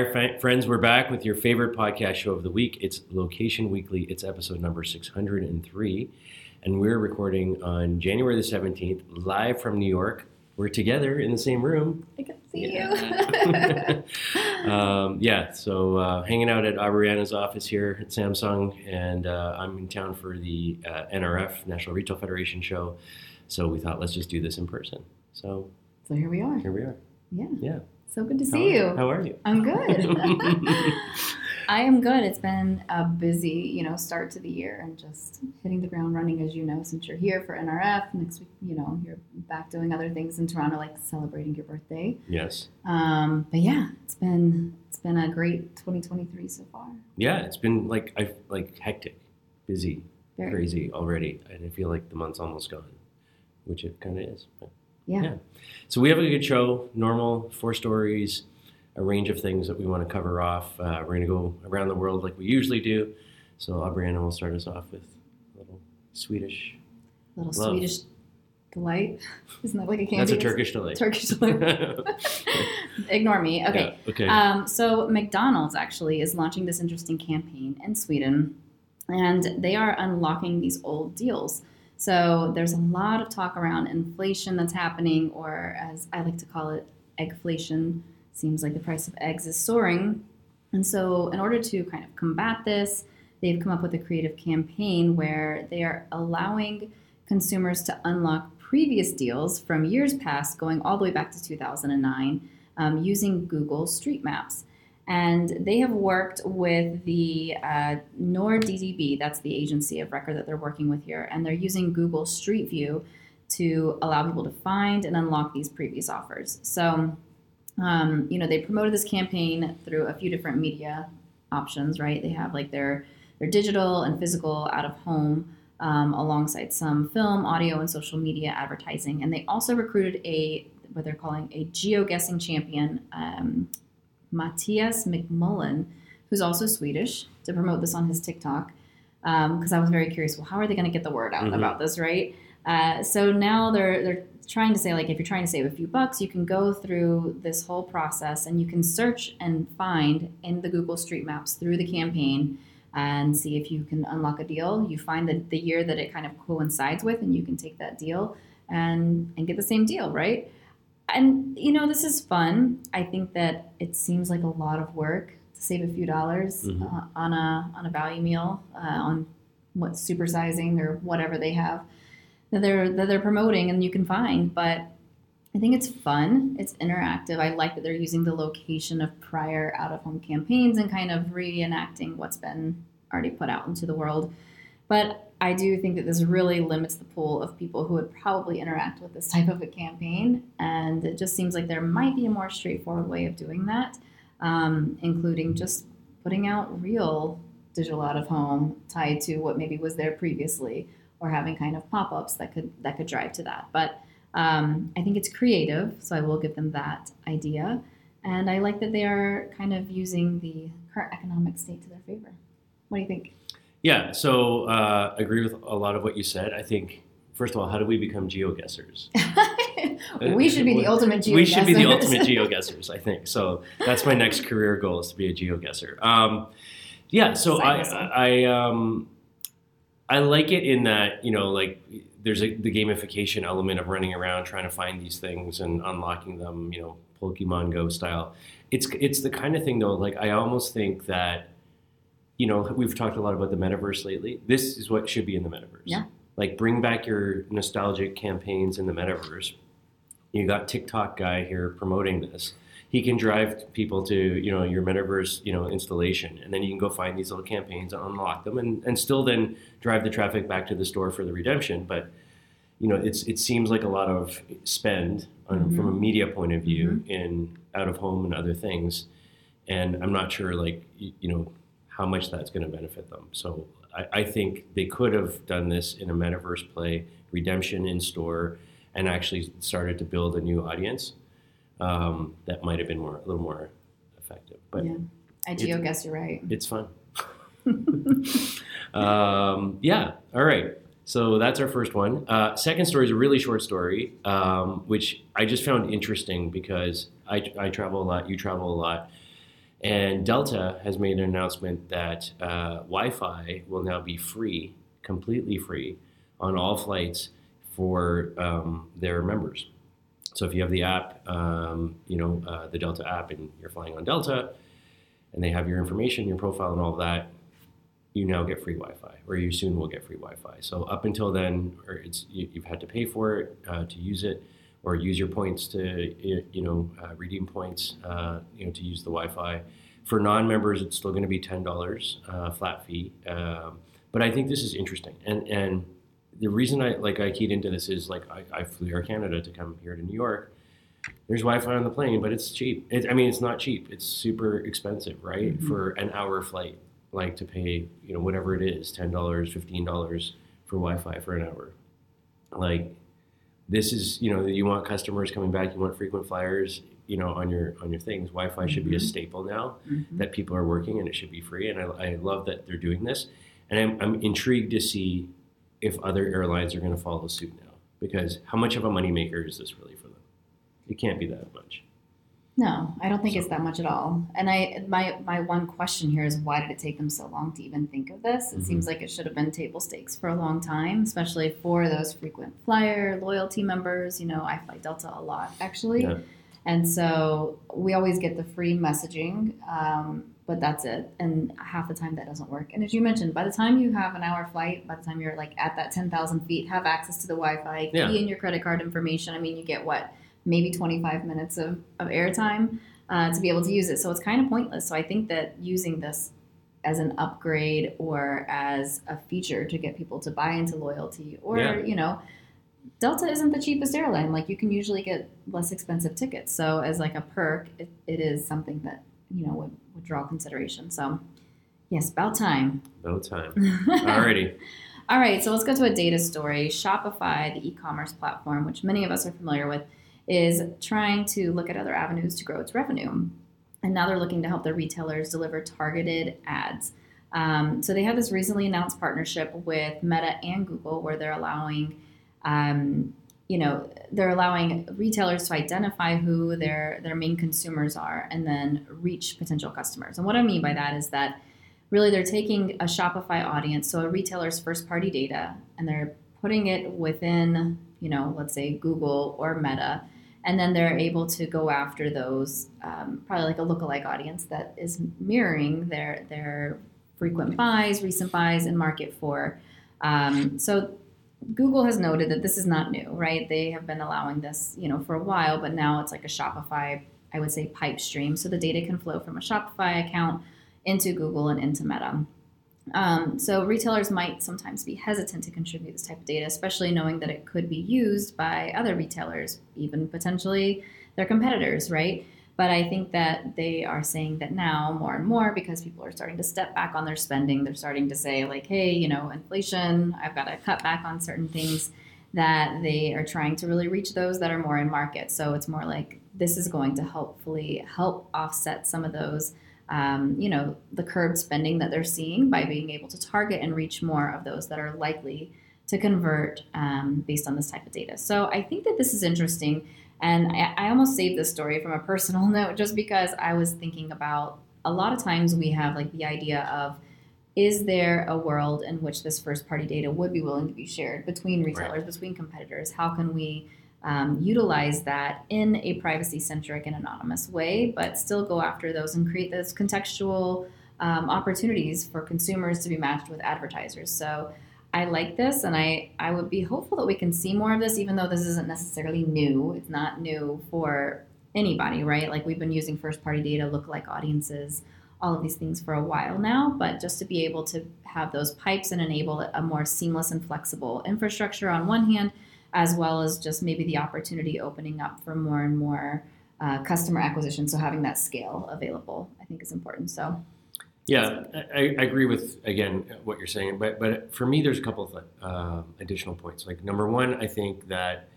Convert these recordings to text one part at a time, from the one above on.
All right, fi- friends, we're back with your favorite podcast show of the week. It's Location Weekly. It's episode number 603. And we're recording on January the 17th, live from New York. We're together in the same room. I can see Yeah. um, yeah, so uh, hanging out at Aubriana's office here at Samsung, and uh, I'm in town for the uh, NRF, National Retail Federation show. So we thought, let's just do this in person. So so here we are. here we are. Yeah. Yeah. So good to How see you. How are you? I'm good. I am good. It's been a busy, you know, start to the year and just hitting the ground running, as you know, since you're here for NRF. Next week, you know, you're back doing other things in Toronto, like celebrating your birthday. yes. Um, but yeah, it's been it's been a great 2023 so far. Yeah, it's been like I like hectic, busy, Very crazy already, and I feel like the month's almost gone, which it kind of is. But- yeah. yeah. So we have a good show, normal four stories, a range of things that we want to cover off. Uh, we're going to go around the world like we usually do. So Aubriana will start us off with a little Swedish. Little Love. Swedish delight. Isn't that like a candy? That's a Turkish delight. Turkish delight. Ignore me. Okay. Yeah, okay. Um, so McDonald's actually is launching this interesting campaign in Sweden, and they are unlocking these old deals. So there's a lot of talk around inflation that's happening, or as I like to call it, eggflation. Seems like the price of eggs is soaring, and so in order to kind of combat this, they've come up with a creative campaign where they are allowing consumers to unlock previous deals from years past, going all the way back to 2009 um, using Google Street Maps. And they have worked with the uh, NordDDB, that's the agency of record that they're working with here, and they're using Google Street View to allow people to find and unlock these previous offers. So, um, you know, they promoted this campaign through a few different media options, right? They have like their their digital and physical out of home, um, alongside some film, audio, and social media advertising. And they also recruited a what they're calling a geoguessing champion, um, Matthias McMullen, who's also Swedish, to promote this on his TikTok. Because I was very curious, well, how are they going to get the word out Mhm. about this, right? Uh, so now they're they're trying to say like if you're trying to save a few bucks, you can go through this whole process and you can search and find in the Google Street Maps through the campaign and see if you can unlock a deal. You find the, the year that it kind of coincides with, and you can take that deal and and get the same deal, right? And you know, this is fun. I think that it seems like a lot of work to save a few dollars Mhm. uh, on a on a value meal uh, on what supersizing or whatever they have that they're that they're promoting and you can find. But I think it's fun. It's interactive. I like that they're using the location of prior out of home campaigns and kind of reenacting what's been already put out into the world. But I do think that this really limits the pool of people who would probably interact with this type of a campaign. And it just seems like there might be a more straightforward way of doing that, um, including just putting out real digital out of home tied to what maybe was there previously, or having kind of pop ups that could that could drive to that. But um, I think it's creative, so I will give them that idea. And I like that they are kind of using the current economic state to their favor. What do you think? Yeah, so uh, agree with a lot of what you said. I think, first of all, how do we become geoguessers? we should be the ultimate geoguessers. We should be the ultimate geoguessers, I think. So that's my next career goal is to be a geoguesser. Um, yeah, so Side I. I, um, I like it in that you know, like there's a, the gamification element of running around trying to find these things and unlocking them, you know, Pokemon Go style. It's it's the kind of thing though. Like I almost think that, you know, we've talked a lot about the metaverse lately. This is what should be in the metaverse. Yeah. Like bring back your nostalgic campaigns in the metaverse. You got TikTok guy here promoting this. He can drive people to you know your metaverse you know installation, and then you can go find these little campaigns and unlock them, and, and still then drive the traffic back to the store for the redemption. But you know it's it seems like a lot of spend on, from a mm-hmm. media point of view mm-hmm. in out of home and other things, and I'm not sure like y- you know how much that's going to benefit them. So I, I think they could have done this in a metaverse play, redemption in store, and actually started to build a new audience um, that might have been more a little more effective. But yeah, I it's- geoguess you're right. it's fun. um, yeah. All right. So that's our first one. Uh, second story is a really short story, um, which I just found interesting because I, I travel a lot, you travel a lot, And Delta has made an announcement that uh, Wi-Fi will now be free, completely free, on all flights for um, their members. So if you have the app, um, you know uh, the Delta app, and you're flying on Delta, and they have your information, your profile, and all that, you now get free Wi-Fi, or you soon will get free Wi-Fi. So up until then, it's you, have had to pay for it uh, to use it, or use your points to you know uh, redeem points, uh, you know to use the Wi-Fi. For non-members, it's still going to be ten dollars uh, flat fee. Um, but I think this is interesting, and and the reason I like I keyed into this is like I, I flew Air Canada to come here to New York. There's Wi-Fi on the plane, but it's cheap. It, I mean, it's not cheap. It's super expensive, right, mm-hmm. for an hour flight like to pay, you know, whatever it is, ten dollars, fifteen dollars for Wi-Fi for an hour. Like this is, you know, you want customers coming back, you want frequent flyers, you know, on your on your things. Wi-Fi mm-hmm. should be a mm-hmm. staple now mm-hmm. that people are working, and it should be free. And I, I love that they're doing this, and I'm, I'm intrigued to see if other airlines are going to follow suit now. Because how much of a moneymaker is this really for them? It can't be that much. No, I don't think so. it's that much at all. And I my my one question here is why did it take them so long to even think of this? It mm-hmm. seems like it should have been table stakes for a long time, especially for those frequent flyer loyalty members. You know, I fly Delta a lot actually. Yeah. And so we always get the free messaging, um, but that's it. And half the time that doesn't work. And as you mentioned, by the time you have an hour flight, by the time you're like at that 10,000 feet, have access to the Wi Fi, key yeah. in your credit card information. I mean, you get what? Maybe 25 minutes of, of airtime uh, to be able to use it. So it's kind of pointless. So I think that using this as an upgrade or as a feature to get people to buy into loyalty or, yeah. you know, Delta isn't the cheapest airline. Like you can usually get less expensive tickets. So as like a perk, it, it is something that, you know, would, would draw consideration. So yes, about time. About time. Alrighty. All right, so let's go to a data story. Shopify, the e-commerce platform, which many of us are familiar with, is trying to look at other avenues to grow its revenue. And now they're looking to help their retailers deliver targeted ads. Um, so they have this recently announced partnership with Meta and Google where they're allowing, um, you know, they're allowing retailers to identify who their their main consumers are and then reach potential customers. And what I mean by that is that really they're taking a Shopify audience, so a retailer's first party data, and they're putting it within, you know, let's say Google or Meta and then they're able to go after those um, probably like a lookalike audience that is mirroring their their frequent buys, recent buys, and market for. Um, so Google has noted that this is not new, right? They have been allowing this, you know, for a while, but now it's like a Shopify, I would say, pipe stream. So the data can flow from a Shopify account into Google and into Meta. Um, so retailers might sometimes be hesitant to contribute this type of data, especially knowing that it could be used by other retailers, even potentially their competitors, right? But I think that they are saying that now more and more because people are starting to step back on their spending. They're starting to say, like, hey, you know, inflation, I've got to cut back on certain things, that they are trying to really reach those that are more in market. So it's more like this is going to hopefully help offset some of those um, you know, the curb spending that they're seeing by being able to target and reach more of those that are likely to convert um, based on this type of data. So I think that this is interesting. And I, I almost saved this story from a personal note just because I was thinking about a lot of times we have like the idea of is there a world in which this first party data would be willing to be shared between retailers, right. between competitors? How can we um, utilize that in a privacy centric and anonymous way, but still go after those and create those contextual um, opportunities for consumers to be matched with advertisers. So I like this, and I, I would be hopeful that we can see more of this, even though this isn't necessarily new. It's not new for anybody, right? Like we've been using first party data, lookalike audiences, all of these things for a while now, but just to be able to have those pipes and enable a more seamless and flexible infrastructure on one hand as well as just maybe the opportunity opening up for more and more uh, customer acquisition. So having that scale available, I think, is important. So. Yeah, I, I, agree with again what you're saying, but but for me, there's a couple of uh, additional points. Like number one, I think that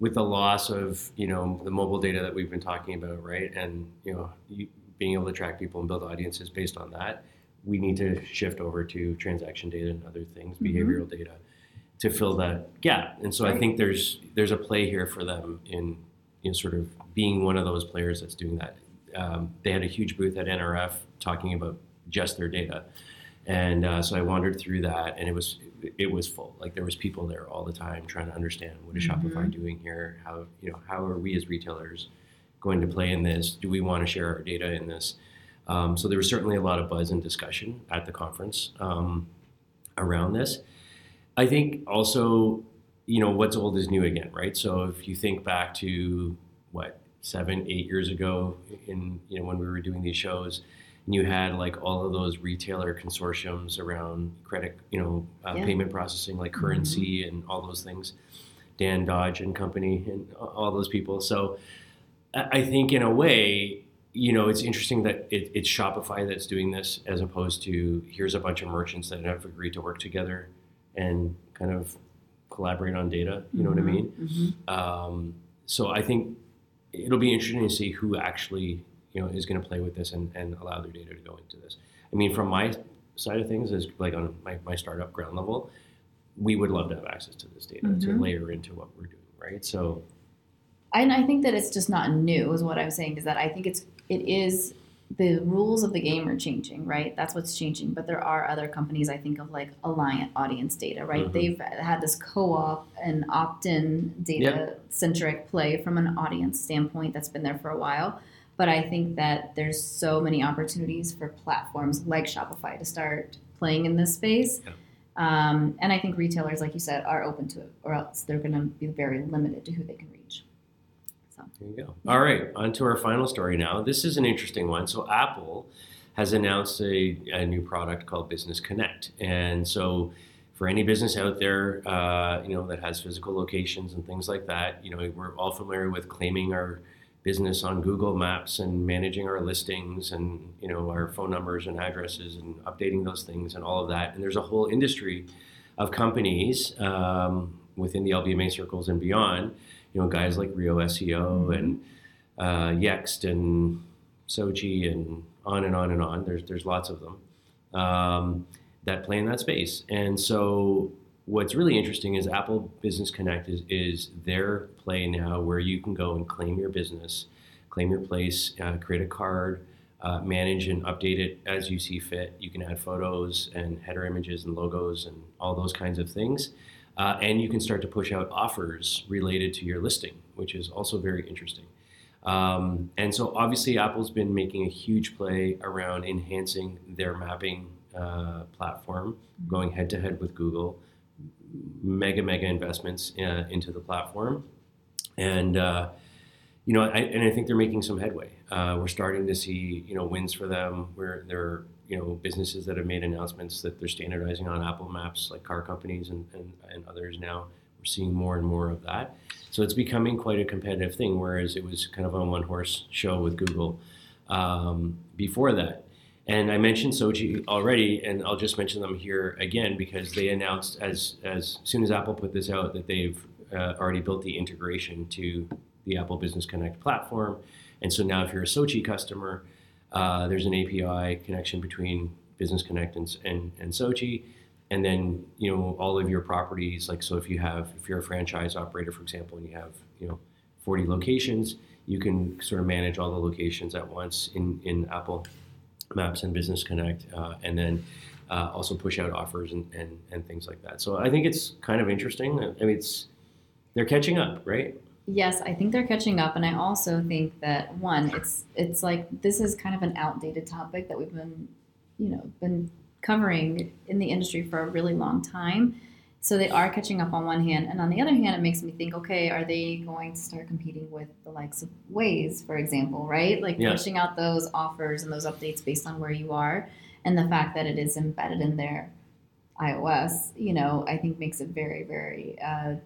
with the loss of you know the mobile data that we've been talking about, right, and you know you, being able to track people and build audiences based on that, we need to shift over to transaction data and other things, mm-hmm. behavioral data to fill that gap. And so right. I think there's there's a play here for them in in sort of being one of those players that's doing that. um, they had a huge booth at NRF talking about just their data, and uh, so I wandered through that, and it was it was full. Like there was people there all the time trying to understand what is Mhm. Shopify doing here? How you know how are we as retailers going to play in this? Do we want to share our data in this? Um, so there was certainly a lot of buzz and discussion at the conference um, around this. I think also, you know, what's old is new again, right? So if you think back to what seven, eight years ago, in you know when we were doing these shows, and you had like all of those retailer consortiums around credit, you know, uh, Yeah. payment processing like currency and all those things, Dan Dodge and company and all those people. So I I think in a way, you know, it's interesting that it, it's Shopify that's doing this as opposed to here's a bunch of merchants that have agreed to work together and kind of collaborate on data. You know what I mean? Mhm. Um, so I think it'll be interesting to see who actually you know is going to play with this and, and allow their data to go into this. I mean, from my side of things, is like on my, my startup ground level, we would love to have access to this data to Mhm. layer into what we're doing, right? So And I think that it's just not new, is what I'm saying. Is that I think it's it is the rules of the game are changing, right? That's what's changing. But there are other companies. I think of like Alliant Audience Data, right? Mhm. They've had this co-op and opt-in data centric play from an audience standpoint that's been there for a while. But I think that there's so many opportunities for platforms like Shopify to start playing in this space. Yeah. Um, and I think retailers, like you said, are open to it, or else they're going to be very limited to who they can reach. So. There you go. All right, on to our final story now. This is an interesting one. So, Apple has announced a, a new product called Business Connect. And so, for any business out there, uh, you know, that has physical locations and things like that, you know, we're all familiar with claiming our business on Google Maps and managing our listings and, you know, our phone numbers and addresses and updating those things and all of that. And there's a whole industry of companies um, within the LBMA circles and beyond you know, guys like Rio SEO and uh, Yext and SOCi and on and on and on. There's there's lots of them um, that play in that space. And so, what's really interesting is Apple Business Connect is is their play now, where you can go and claim your business, claim your place, uh, create a card. Uh, manage and update it as you see fit. You can add photos and header images and logos and all those kinds of things. Uh, and you can start to push out offers related to your listing, which is also very interesting. Um, and so, obviously, Apple's been making a huge play around enhancing their mapping uh, platform, going head to head with Google, mega, mega investments uh, into the platform. And, uh, you know, I, and I think they're making some headway. Uh, we're starting to see, you know, wins for them where they're you know businesses that have made announcements that they're standardizing on Apple Maps, like car companies and, and, and others now. We're seeing more and more of that. So it's becoming quite a competitive thing, whereas it was kind of a one horse show with Google um, before that. And I mentioned SOCi already, and I'll just mention them here again because they announced as as soon as Apple put this out that they've uh, already built the integration to the Apple Business Connect platform. And so now, if you're a SOCi customer, uh, there's an API connection between Business Connect and, and, and SOCi, and then you know all of your properties. Like so, if you have if you're a franchise operator, for example, and you have you know 40 locations, you can sort of manage all the locations at once in in Apple Maps and Business Connect, uh, and then uh, also push out offers and, and and things like that. So I think it's kind of interesting. I mean, it's they're catching up, right? Yes, I think they're catching up, and I also think that one, it's it's like this is kind of an outdated topic that we've been, you know, been covering in the industry for a really long time. So they are catching up on one hand, and on the other hand, it makes me think, okay, are they going to start competing with the likes of Waze, for example, right? Like Yeah. pushing out those offers and those updates based on where you are, and the fact that it is embedded in their iOS, you know, I think makes it very, very uh,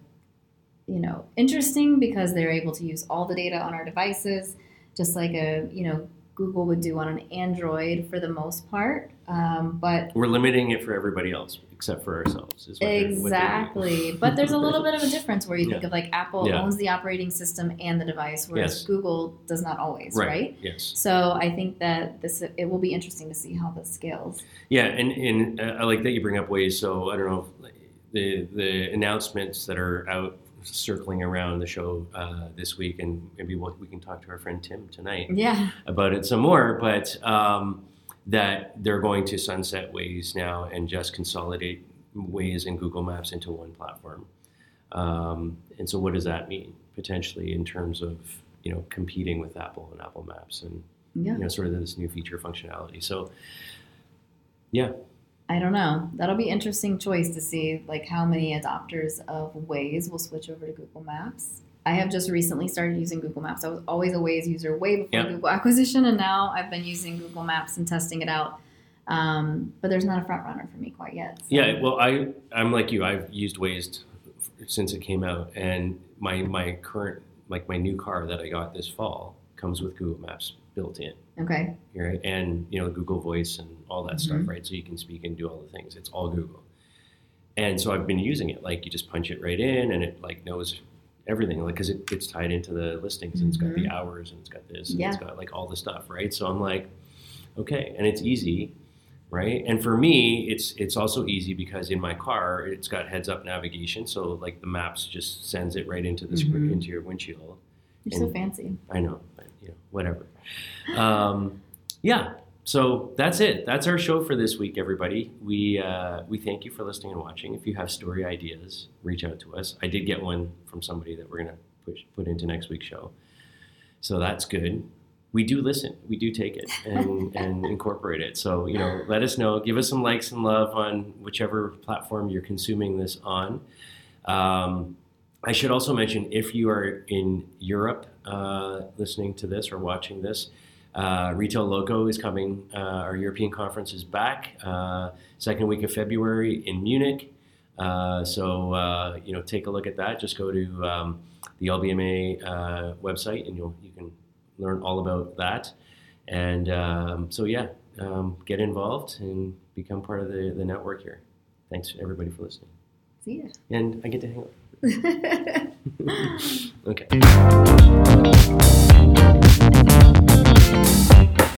you know interesting because they're able to use all the data on our devices just like a you know google would do on an android for the most part um, but We're limiting it for everybody else except for ourselves. Is what they're- they're exactly but there's a little bit of a difference where you think Yeah. of like apple Yeah. owns the operating system and the device whereas Yes. google does not always right. Yes. so i think that this it will be interesting to see how this scales Yeah, and, and uh, I like that you bring up Waze. So I don't know, the the announcements that are out circling around the show uh, this week, and maybe we'll, we can talk to our friend Tim tonight Yeah. about it some more. But um, that they're going to sunset Waze now and just consolidate Waze and Google Maps into one platform. Um, and so, what does that mean potentially in terms of you know competing with Apple and Apple Maps and Yeah. you know sort of this new feature functionality? So, yeah, I don't know. That'll be interesting choice to see like how many adopters of Waze will switch over to Google Maps. I have just recently started using Google Maps. I was always a Waze user way before Yep. Google acquisition, and now I've been using Google Maps and testing it out. Um, but there's not a front runner for me quite yet. so- Yeah, well, I I'm like you. I've used Waze since it came out, and my my current like my new car that I got this fall comes with Google Maps built in, okay. right? And you know Google Voice and all that stuff, Mhm. right? So you can speak and do all the things. It's all Google, and so I've been using it. Like you just punch it right in, and it like knows everything, like because it, gets tied into the listings, and it's got the hours, and it's got this, and it's got like all the stuff, right? So I'm like, okay, and it's easy right? And for me, it's it's also easy because in my car, it's got heads up navigation, so like the maps just sends it right into the screen Mhm. into your windshield. You're so fancy. I know, but you know, whatever. Um, yeah. So that's it. That's our show for this week, everybody. We uh, we thank you for listening and watching. If you have story ideas, reach out to us. I did get one from somebody that we're gonna push, put into next week's show, so that's good. We do listen. We do take it and, and incorporate it. So you know, let us know. Give us some likes and love on whichever platform you're consuming this on. Um, I should also mention if you are in Europe uh, listening to this or watching this, uh, Retail Loco is coming. Uh, our European conference is back uh, second week of February in Munich. Uh, so uh, you know, take a look at that. Just go to um, the LBMA uh, website, and you'll you can learn all about that. And um, so yeah, um, get involved and become part of the, the network here. Thanks everybody for listening, See ya. and I get to hang out. Okay.